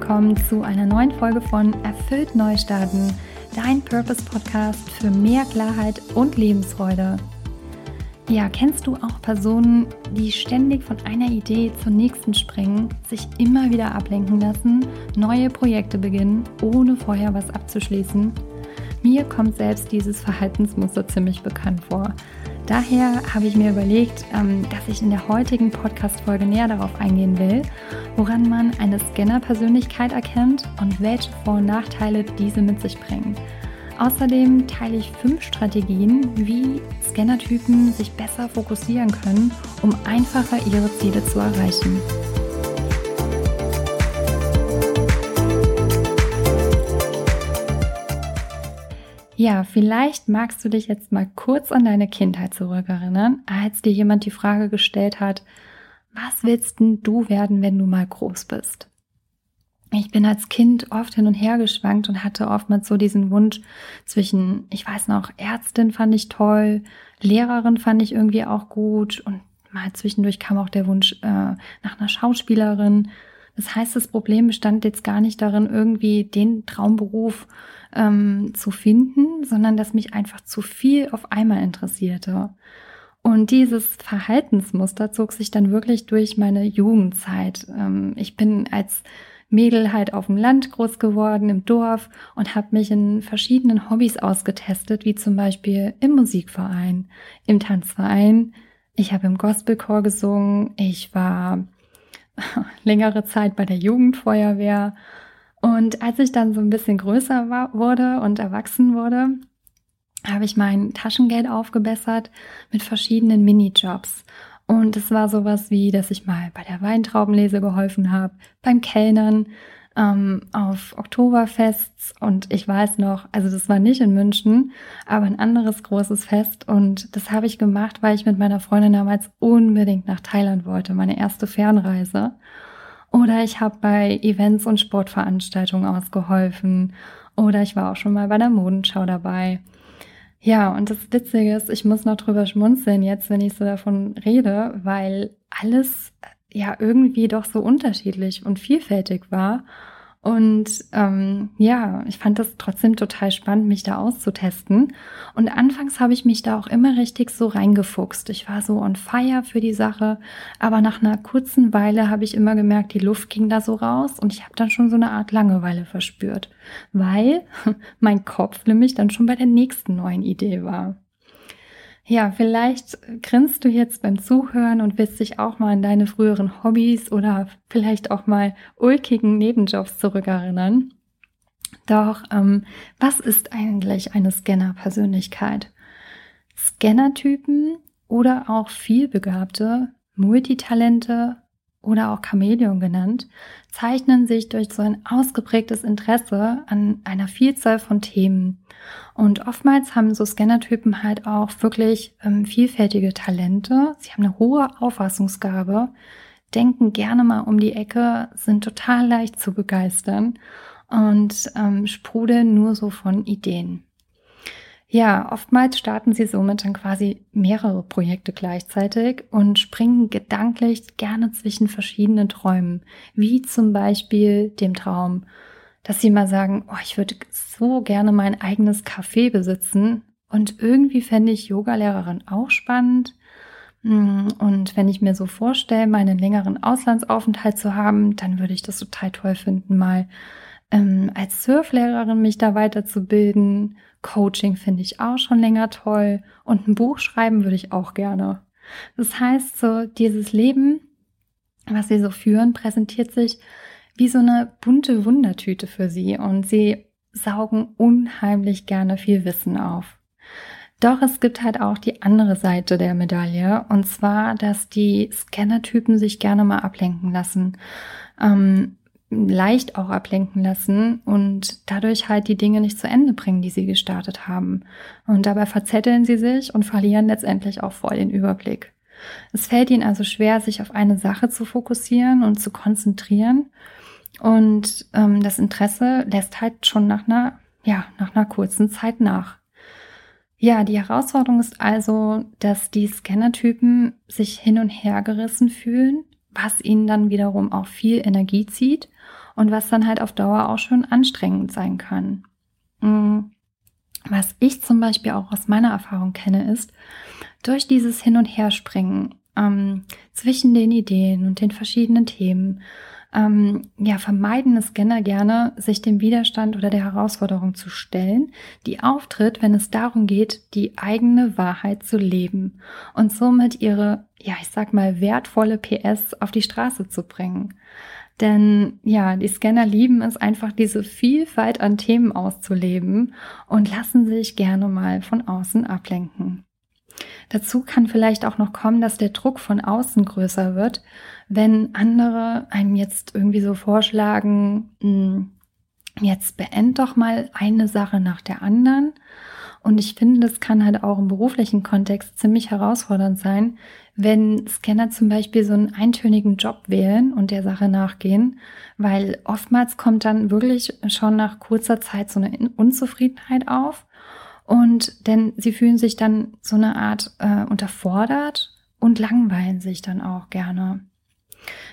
willkommen zu einer neuen Folge von Erfüllt Neustarten, dein Purpose Podcast für mehr Klarheit und Lebensfreude. Ja, kennst du auch Personen, die ständig von einer Idee zur nächsten springen, sich immer wieder ablenken lassen, neue Projekte beginnen, ohne vorher was abzuschließen? Mir kommt selbst dieses Verhaltensmuster ziemlich bekannt vor. Daher habe ich mir überlegt, ähm, dass ich in der heutigen Podcast-Folge näher darauf eingehen will, woran man eine Scanner-Persönlichkeit erkennt und welche Vor- und Nachteile diese mit sich bringen. Außerdem teile ich fünf Strategien, wie Scannertypen sich besser fokussieren können, um einfacher ihre Ziele zu erreichen. Ja, vielleicht magst du dich jetzt mal kurz an deine Kindheit zurückerinnern, als dir jemand die Frage gestellt hat, was willst denn du werden, wenn du mal groß bist? ich bin als Kind oft hin und her geschwankt und hatte oftmals so diesen Wunsch zwischen, ich weiß noch, Ärztin fand ich toll, Lehrerin fand ich irgendwie auch gut und mal zwischendurch kam auch der Wunsch äh, nach einer Schauspielerin. Das heißt, das Problem bestand jetzt gar nicht darin, irgendwie den Traumberuf ähm, zu finden, sondern dass mich einfach zu viel auf einmal interessierte. Und dieses Verhaltensmuster zog sich dann wirklich durch meine Jugendzeit. Ähm, ich bin als Mädel halt auf dem Land groß geworden, im Dorf und habe mich in verschiedenen Hobbys ausgetestet, wie zum Beispiel im Musikverein, im Tanzverein. Ich habe im Gospelchor gesungen. Ich war längere Zeit bei der Jugendfeuerwehr. Und als ich dann so ein bisschen größer war, wurde und erwachsen wurde, habe ich mein Taschengeld aufgebessert mit verschiedenen Minijobs. Und es war sowas wie, dass ich mal bei der Weintraubenlese geholfen habe, beim Kellnern, ähm, auf Oktoberfests und ich weiß noch, also das war nicht in München, aber ein anderes großes Fest und das habe ich gemacht, weil ich mit meiner Freundin damals unbedingt nach Thailand wollte, meine erste Fernreise. Oder ich habe bei Events und Sportveranstaltungen ausgeholfen oder ich war auch schon mal bei der Modenschau dabei. Ja, und das Witzige ist, ich muss noch drüber schmunzeln jetzt, wenn ich so davon rede, weil alles ja irgendwie doch so unterschiedlich und vielfältig war. Und ähm, ja, ich fand das trotzdem total spannend, mich da auszutesten. Und anfangs habe ich mich da auch immer richtig so reingefuchst. Ich war so on fire für die Sache, aber nach einer kurzen Weile habe ich immer gemerkt, die Luft ging da so raus und ich habe dann schon so eine Art Langeweile verspürt, weil mein Kopf nämlich dann schon bei der nächsten neuen Idee war. Ja, vielleicht grinst du jetzt beim Zuhören und willst dich auch mal an deine früheren Hobbys oder vielleicht auch mal ulkigen Nebenjobs zurückerinnern. Doch ähm, was ist eigentlich eine Scanner-Persönlichkeit? Scannertypen oder auch vielbegabte, Multitalente oder auch Chamäleon genannt, zeichnen sich durch so ein ausgeprägtes Interesse an einer Vielzahl von Themen. Und oftmals haben so Scannertypen halt auch wirklich ähm, vielfältige Talente. Sie haben eine hohe Auffassungsgabe, denken gerne mal um die Ecke, sind total leicht zu begeistern und ähm, sprudeln nur so von Ideen. Ja, oftmals starten sie somit dann quasi mehrere Projekte gleichzeitig und springen gedanklich gerne zwischen verschiedenen Träumen, wie zum Beispiel dem Traum, dass sie mal sagen, oh, ich würde so gerne mein eigenes Café besitzen und irgendwie fände ich Yogalehrerin auch spannend. Mm, und wenn ich mir so vorstelle, meinen längeren Auslandsaufenthalt zu haben, dann würde ich das total toll finden, mal ähm, als Surflehrerin mich da weiterzubilden Coaching finde ich auch schon länger toll und ein Buch schreiben würde ich auch gerne. Das heißt, so dieses Leben, was sie so führen, präsentiert sich wie so eine bunte Wundertüte für sie und sie saugen unheimlich gerne viel Wissen auf. Doch es gibt halt auch die andere Seite der Medaille und zwar, dass die Scannertypen sich gerne mal ablenken lassen. Ähm, leicht auch ablenken lassen und dadurch halt die Dinge nicht zu Ende bringen, die sie gestartet haben. Und dabei verzetteln sie sich und verlieren letztendlich auch voll den Überblick. Es fällt ihnen also schwer, sich auf eine Sache zu fokussieren und zu konzentrieren. Und ähm, das Interesse lässt halt schon nach einer, ja, nach einer kurzen Zeit nach. Ja, die Herausforderung ist also, dass die Scannertypen sich hin und her gerissen fühlen was ihnen dann wiederum auch viel Energie zieht und was dann halt auf Dauer auch schon anstrengend sein kann. Mm. Was ich zum Beispiel auch aus meiner Erfahrung kenne, ist, durch dieses Hin- und Herspringen ähm, zwischen den Ideen und den verschiedenen Themen, ähm, ja, vermeiden es Scanner gerne, sich dem Widerstand oder der Herausforderung zu stellen, die auftritt, wenn es darum geht, die eigene Wahrheit zu leben und somit ihre, ja, ich sag mal, wertvolle PS auf die Straße zu bringen. Denn ja, die Scanner lieben es einfach, diese Vielfalt an Themen auszuleben und lassen sich gerne mal von außen ablenken. Dazu kann vielleicht auch noch kommen, dass der Druck von außen größer wird, wenn andere einem jetzt irgendwie so vorschlagen, hm, jetzt beend doch mal eine Sache nach der anderen. Und ich finde, das kann halt auch im beruflichen Kontext ziemlich herausfordernd sein, wenn Scanner zum Beispiel so einen eintönigen Job wählen und der Sache nachgehen, weil oftmals kommt dann wirklich schon nach kurzer Zeit so eine Unzufriedenheit auf und denn sie fühlen sich dann so eine Art äh, unterfordert und langweilen sich dann auch gerne.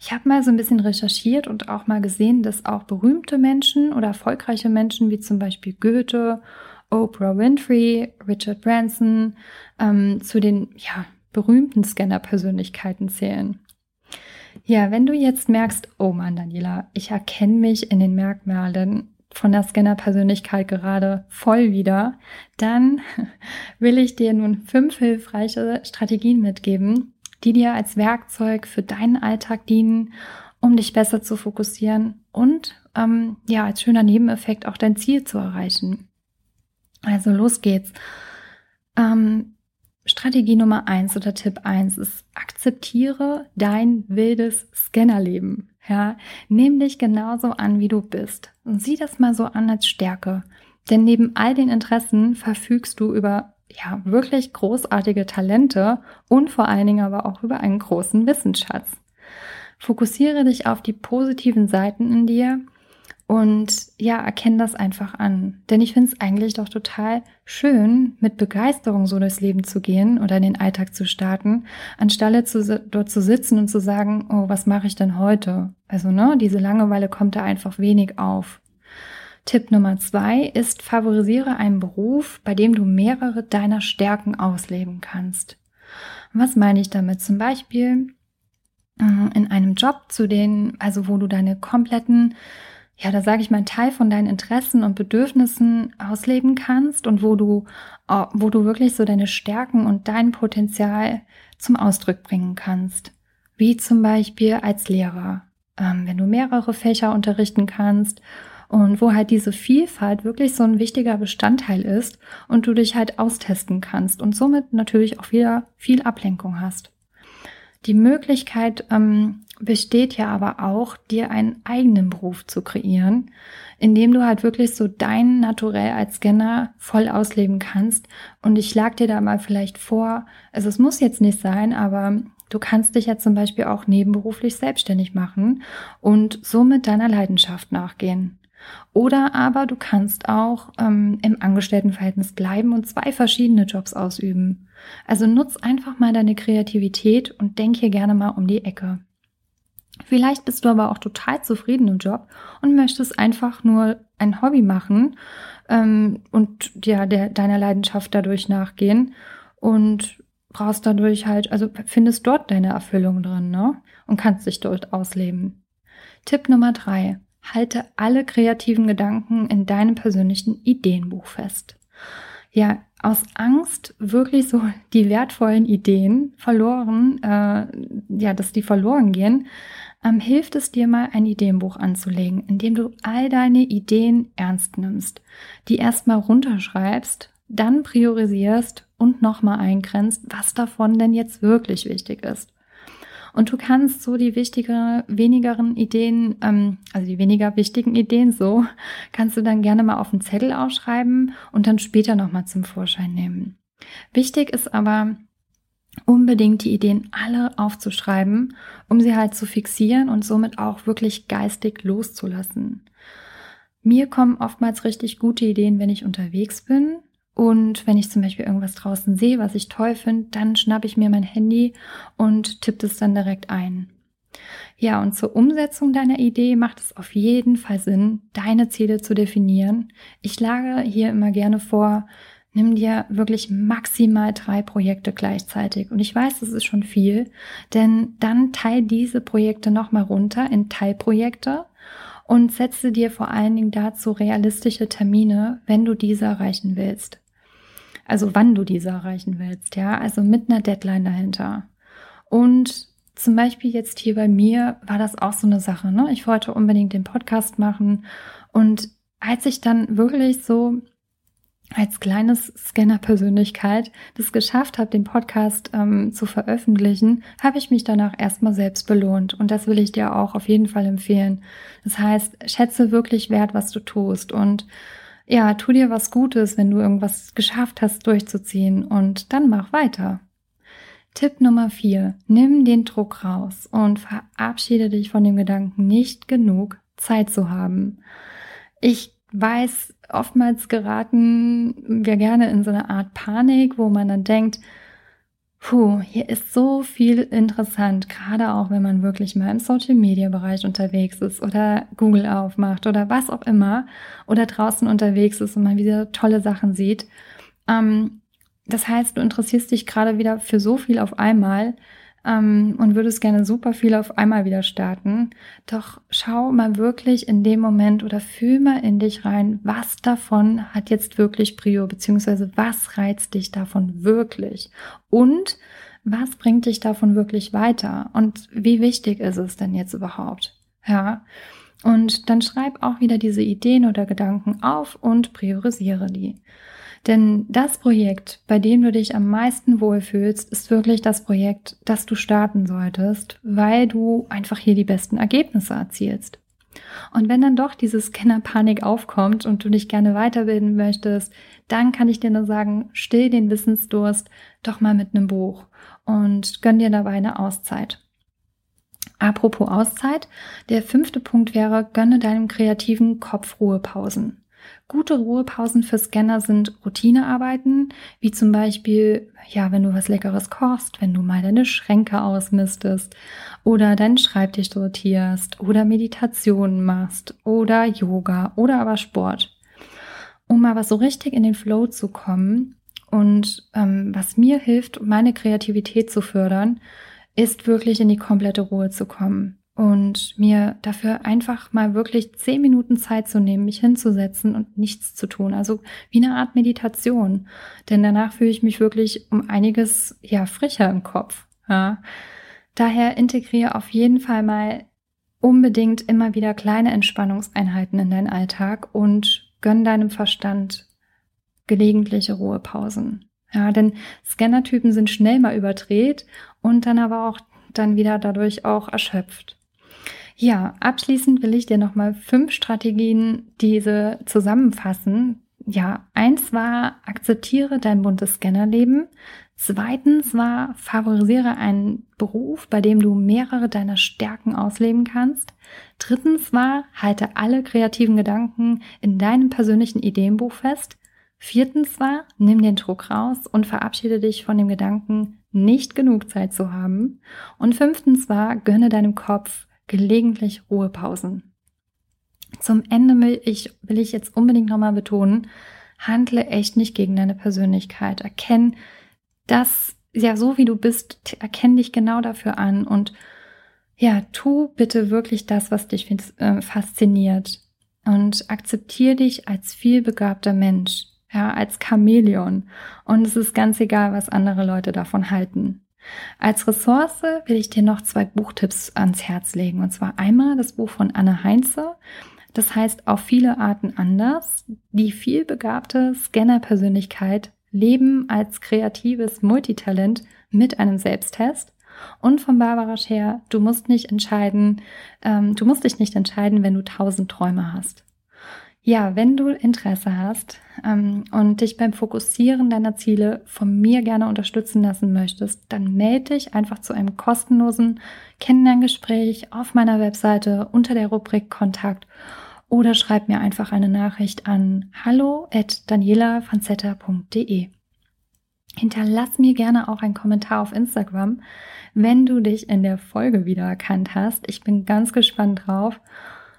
Ich habe mal so ein bisschen recherchiert und auch mal gesehen, dass auch berühmte Menschen oder erfolgreiche Menschen wie zum Beispiel Goethe, Oprah Winfrey, Richard Branson ähm, zu den ja, berühmten Scanner-Persönlichkeiten zählen. Ja, wenn du jetzt merkst, oh Mann, Daniela, ich erkenne mich in den Merkmalen von der Scanner-Persönlichkeit gerade voll wieder, dann will ich dir nun fünf hilfreiche Strategien mitgeben, die dir als Werkzeug für deinen Alltag dienen, um dich besser zu fokussieren und ähm, ja, als schöner Nebeneffekt auch dein Ziel zu erreichen. Also los geht's. Ähm, Strategie Nummer eins oder Tipp eins ist, akzeptiere dein wildes Scannerleben. Ja, nimm dich genauso an, wie du bist. Und sieh das mal so an als Stärke. Denn neben all den Interessen verfügst du über ja, wirklich großartige Talente und vor allen Dingen aber auch über einen großen Wissensschatz. Fokussiere dich auf die positiven Seiten in dir und ja, erkenn das einfach an. Denn ich finde es eigentlich doch total schön, mit Begeisterung so durchs Leben zu gehen oder in den Alltag zu starten, anstelle zu, dort zu sitzen und zu sagen, oh, was mache ich denn heute? Also, ne, diese Langeweile kommt da einfach wenig auf. Tipp Nummer zwei ist, favorisiere einen Beruf, bei dem du mehrere deiner Stärken ausleben kannst. Was meine ich damit? Zum Beispiel äh, in einem Job, zu denen, also wo du deine kompletten ja, da sage ich mal, Teil von deinen Interessen und Bedürfnissen ausleben kannst und wo du, äh, wo du wirklich so deine Stärken und dein Potenzial zum Ausdruck bringen kannst. Wie zum Beispiel als Lehrer, ähm, wenn du mehrere Fächer unterrichten kannst und wo halt diese Vielfalt wirklich so ein wichtiger Bestandteil ist und du dich halt austesten kannst und somit natürlich auch wieder viel Ablenkung hast. Die Möglichkeit ähm, besteht ja aber auch, dir einen eigenen Beruf zu kreieren, in dem du halt wirklich so dein Naturell als Scanner voll ausleben kannst. Und ich lag dir da mal vielleicht vor, also es muss jetzt nicht sein, aber du kannst dich ja zum Beispiel auch nebenberuflich selbstständig machen und somit deiner Leidenschaft nachgehen. Oder aber du kannst auch ähm, im Angestelltenverhältnis bleiben und zwei verschiedene Jobs ausüben. Also nutz einfach mal deine Kreativität und denk hier gerne mal um die Ecke. Vielleicht bist du aber auch total zufrieden im Job und möchtest einfach nur ein Hobby machen ähm, und ja, der, deiner Leidenschaft dadurch nachgehen und brauchst dadurch halt, also findest dort deine Erfüllung drin, ne? Und kannst dich dort ausleben. Tipp Nummer drei. Halte alle kreativen Gedanken in deinem persönlichen Ideenbuch fest. Ja, aus Angst, wirklich so die wertvollen Ideen verloren, äh, ja, dass die verloren gehen, ähm, hilft es dir mal ein Ideenbuch anzulegen, in dem du all deine Ideen ernst nimmst, die erstmal runterschreibst, dann priorisierst und nochmal eingrenzt, was davon denn jetzt wirklich wichtig ist. Und du kannst so die wichtigeren, wenigeren Ideen, ähm, also die weniger wichtigen Ideen so, kannst du dann gerne mal auf den Zettel aufschreiben und dann später nochmal zum Vorschein nehmen. Wichtig ist aber, unbedingt die Ideen alle aufzuschreiben, um sie halt zu fixieren und somit auch wirklich geistig loszulassen. Mir kommen oftmals richtig gute Ideen, wenn ich unterwegs bin. Und wenn ich zum Beispiel irgendwas draußen sehe, was ich toll finde, dann schnappe ich mir mein Handy und tippe es dann direkt ein. Ja, und zur Umsetzung deiner Idee macht es auf jeden Fall Sinn, deine Ziele zu definieren. Ich schlage hier immer gerne vor, nimm dir wirklich maximal drei Projekte gleichzeitig. Und ich weiß, das ist schon viel, denn dann teil diese Projekte nochmal runter in Teilprojekte und setze dir vor allen Dingen dazu realistische Termine, wenn du diese erreichen willst. Also wann du diese erreichen willst, ja, also mit einer Deadline dahinter. Und zum Beispiel jetzt hier bei mir war das auch so eine Sache. Ne? Ich wollte unbedingt den Podcast machen und als ich dann wirklich so als kleines Scanner-Persönlichkeit das geschafft habe, den Podcast ähm, zu veröffentlichen, habe ich mich danach erstmal selbst belohnt. Und das will ich dir auch auf jeden Fall empfehlen. Das heißt, schätze wirklich wert, was du tust. Und ja, tu dir was Gutes, wenn du irgendwas geschafft hast, durchzuziehen. Und dann mach weiter. Tipp Nummer vier. Nimm den Druck raus und verabschiede dich von dem Gedanken, nicht genug Zeit zu haben. Ich weiß, oftmals geraten wir gerne in so eine Art Panik, wo man dann denkt, puh, hier ist so viel interessant, gerade auch wenn man wirklich mal im Social-Media-Bereich unterwegs ist oder Google aufmacht oder was auch immer oder draußen unterwegs ist und man wieder tolle Sachen sieht. Ähm, das heißt, du interessierst dich gerade wieder für so viel auf einmal ähm, und würdest gerne super viel auf einmal wieder starten. Doch schau mal wirklich in dem Moment oder fühl mal in dich rein, was davon hat jetzt wirklich Prio, beziehungsweise was reizt dich davon wirklich? Und was bringt dich davon wirklich weiter? Und wie wichtig ist es denn jetzt überhaupt? Ja. Und dann schreib auch wieder diese Ideen oder Gedanken auf und priorisiere die. Denn das Projekt, bei dem du dich am meisten wohlfühlst, ist wirklich das Projekt, das du starten solltest, weil du einfach hier die besten Ergebnisse erzielst. Und wenn dann doch diese Scanner-Panik aufkommt und du dich gerne weiterbilden möchtest, dann kann ich dir nur sagen, still den Wissensdurst doch mal mit einem Buch und gönn dir dabei eine Auszeit. Apropos Auszeit, der fünfte Punkt wäre, gönne deinem kreativen Kopf Ruhepausen. Gute Ruhepausen für Scanner sind Routinearbeiten, wie zum Beispiel, ja, wenn du was Leckeres kochst, wenn du mal deine Schränke ausmistest oder deinen Schreibtisch sortierst oder Meditationen machst oder Yoga oder aber Sport. Um aber so richtig in den Flow zu kommen und ähm, was mir hilft, meine Kreativität zu fördern, ist wirklich in die komplette Ruhe zu kommen und mir dafür einfach mal wirklich zehn Minuten Zeit zu nehmen, mich hinzusetzen und nichts zu tun. Also wie eine Art Meditation. Denn danach fühle ich mich wirklich um einiges, ja, frischer im Kopf. Ja. Daher integriere auf jeden Fall mal unbedingt immer wieder kleine Entspannungseinheiten in deinen Alltag und gönn deinem Verstand gelegentliche Ruhepausen. Ja, denn Scannertypen sind schnell mal überdreht und dann aber auch dann wieder dadurch auch erschöpft. Ja, abschließend will ich dir nochmal fünf Strategien diese zusammenfassen. Ja, eins war, akzeptiere dein buntes Scannerleben. Zweitens war, favorisiere einen Beruf, bei dem du mehrere deiner Stärken ausleben kannst. Drittens war, halte alle kreativen Gedanken in deinem persönlichen Ideenbuch fest. Viertens war, nimm den Druck raus und verabschiede dich von dem Gedanken, nicht genug Zeit zu haben. Und fünftens war, gönne deinem Kopf gelegentlich Ruhepausen. Zum Ende will ich, will ich jetzt unbedingt nochmal betonen, handle echt nicht gegen deine Persönlichkeit. Erkenn das, ja, so wie du bist, erkenn dich genau dafür an und ja, tu bitte wirklich das, was dich äh, fasziniert und akzeptiere dich als vielbegabter Mensch, ja, als Chamäleon. Und es ist ganz egal, was andere Leute davon halten. Als Ressource will ich dir noch zwei Buchtipps ans Herz legen. Und zwar einmal das Buch von Anne Heinze. Das heißt auf viele Arten anders. Die vielbegabte Scanner-Persönlichkeit Leben als kreatives Multitalent mit einem Selbsttest. Und von Barbara Scher, du musst nicht entscheiden, ähm, du musst dich nicht entscheiden, wenn du tausend Träume hast. Ja, wenn du Interesse hast ähm, und dich beim Fokussieren deiner Ziele von mir gerne unterstützen lassen möchtest, dann melde dich einfach zu einem kostenlosen Kennenlerngespräch auf meiner Webseite unter der Rubrik Kontakt oder schreib mir einfach eine Nachricht an hallo at danielavanzetta.de. Hinterlass mir gerne auch einen Kommentar auf Instagram, wenn du dich in der Folge wiedererkannt hast. Ich bin ganz gespannt drauf.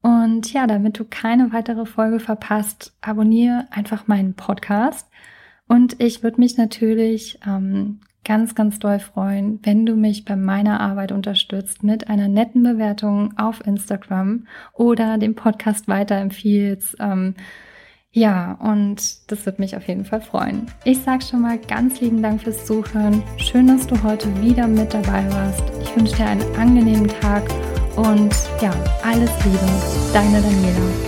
Und ja, damit du keine weitere Folge verpasst, abonniere einfach meinen Podcast. Und ich würde mich natürlich ähm, ganz, ganz doll freuen, wenn du mich bei meiner Arbeit unterstützt mit einer netten Bewertung auf Instagram oder den Podcast weiterempfiehlst. Ähm, ja, und das wird mich auf jeden Fall freuen. Ich sage schon mal ganz lieben Dank fürs Zuhören. Schön, dass du heute wieder mit dabei warst. Ich wünsche dir einen angenehmen Tag und ja, alles Liebe. Deine Daniela.